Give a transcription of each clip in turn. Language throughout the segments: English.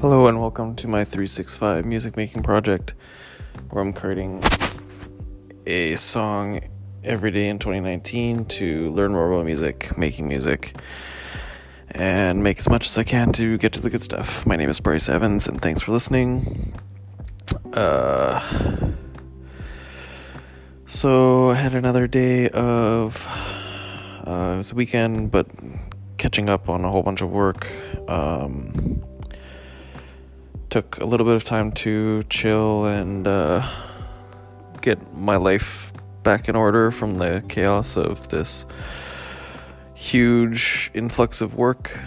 Hello and welcome to my 365 music making project where I'm creating a song every day in 2019 to learn more about music, making music, and make as much as I can to get to the good stuff. My name is Bryce Evans and thanks for listening. Uh, so I had another day of uh, it was a weekend, but catching up on a whole bunch of work. Um, took a little bit of time to chill and uh, get my life back in order from the chaos of this huge influx of work.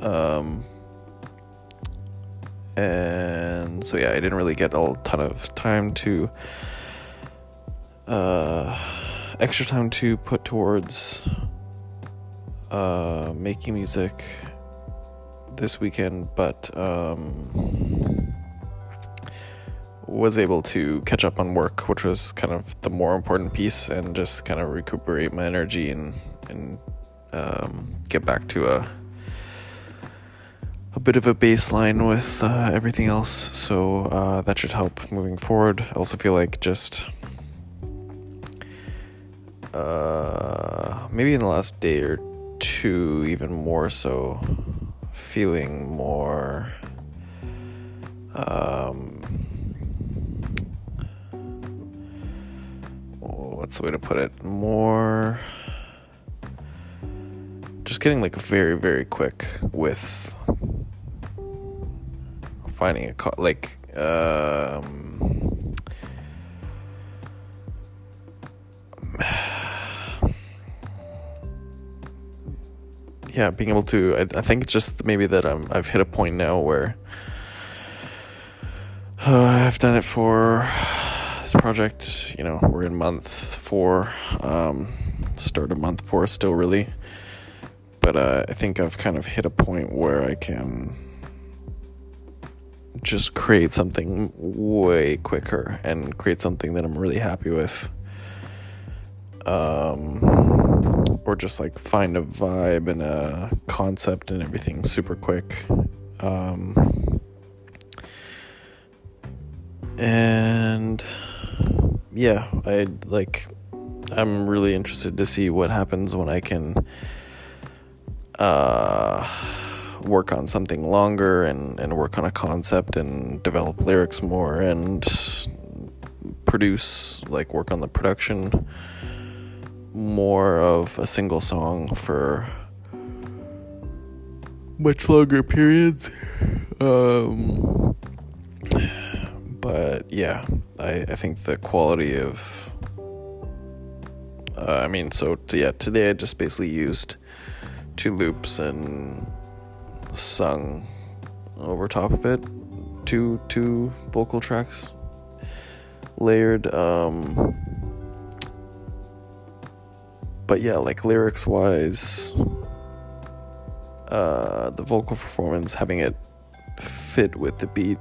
Um, and so yeah, I didn't really get a ton of time to uh, extra time to put towards uh, making music this weekend, but um, was able to catch up on work, which was kind of the more important piece, and just kind of recuperate my energy and and um, get back to a a bit of a baseline with uh, everything else. So uh, that should help moving forward. I also feel like just uh, maybe in the last day or two, even more so, feeling more. Um, what's the way to put it? More. Just getting like very, very quick with finding a co- like um yeah, being able to. I, I think it's just maybe that I'm. I've hit a point now where uh, I've done it for this project. You know, we're in month four. Um, start of month four still, really. But uh, I think I've kind of hit a point where I can just create something way quicker and create something that I'm really happy with. Um, or just like find a vibe and a concept and everything super quick. Um, and yeah, I like, I'm really interested to see what happens when I can uh, work on something longer and, and work on a concept and develop lyrics more and produce, like, work on the production more of a single song for much longer periods. Um, but yeah, I, I think the quality of. Uh, I mean, so yeah, today I just basically used two loops and sung over top of it, two two vocal tracks layered. Um, but yeah, like lyrics wise, uh, the vocal performance, having it fit with the beat,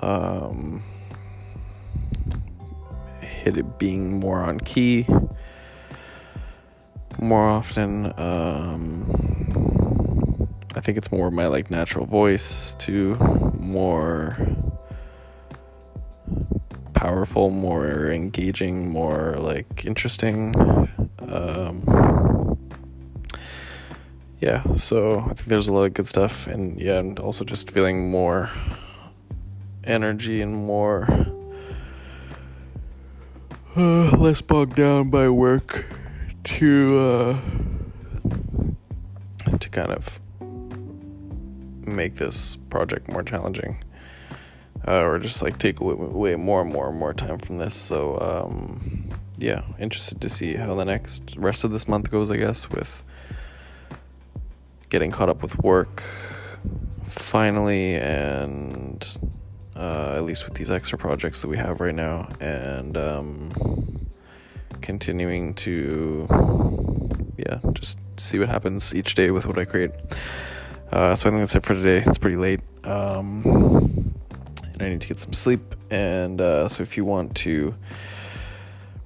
um, hit it being more on key more often. Um, I think it's more my like natural voice to more powerful, more engaging, more like interesting. Um, yeah, so I think there's a lot of good stuff, and yeah, and also just feeling more energy and more uh, less bogged down by work to uh, to kind of make this project more challenging. Uh, or just like take away, away more and more and more time from this. So um, yeah, interested to see how the next rest of this month goes. I guess with getting caught up with work finally, and uh, at least with these extra projects that we have right now, and um, continuing to yeah just see what happens each day with what I create. Uh, so I think that's it for today. It's pretty late. Um, and I need to get some sleep. And uh, so if you want to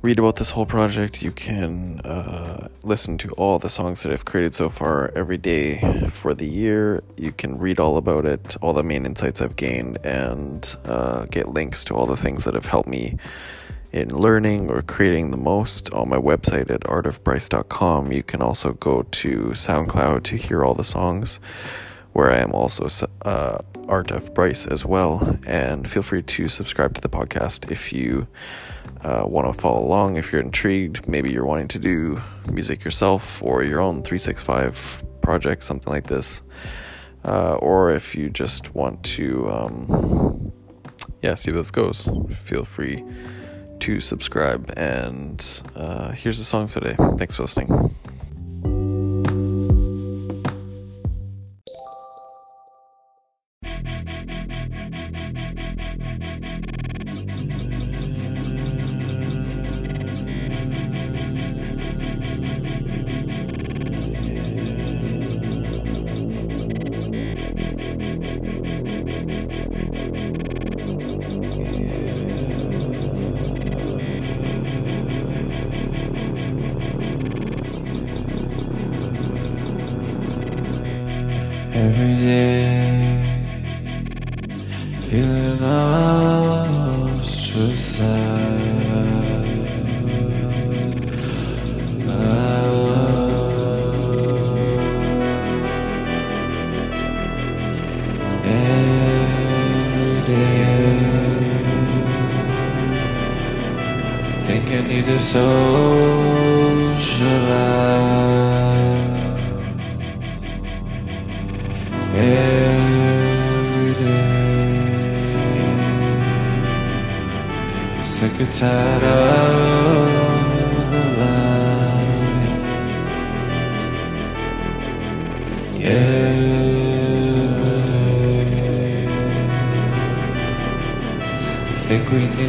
read about this whole project, you can uh, listen to all the songs that I've created so far every day for the year. You can read all about it, all the main insights I've gained, and uh, get links to all the things that have helped me in learning or creating the most on my website at artofbryce.com. You can also go to SoundCloud to hear all the songs, where I am also uh, Art of Bryce as well. And feel free to subscribe to the podcast if you uh, want to follow along, if you're intrigued, maybe you're wanting to do music yourself or your own 365 project, something like this, uh, or if you just want to, um, yeah, see how this goes, feel free to subscribe. And uh, here's the song for today. Thanks for listening. Every day, feeling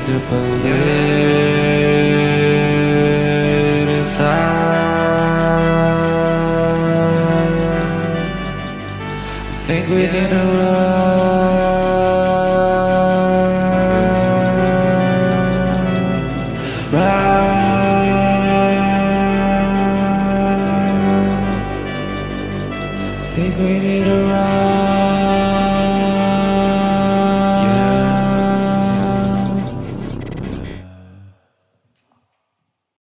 to inside. Think we need to rise,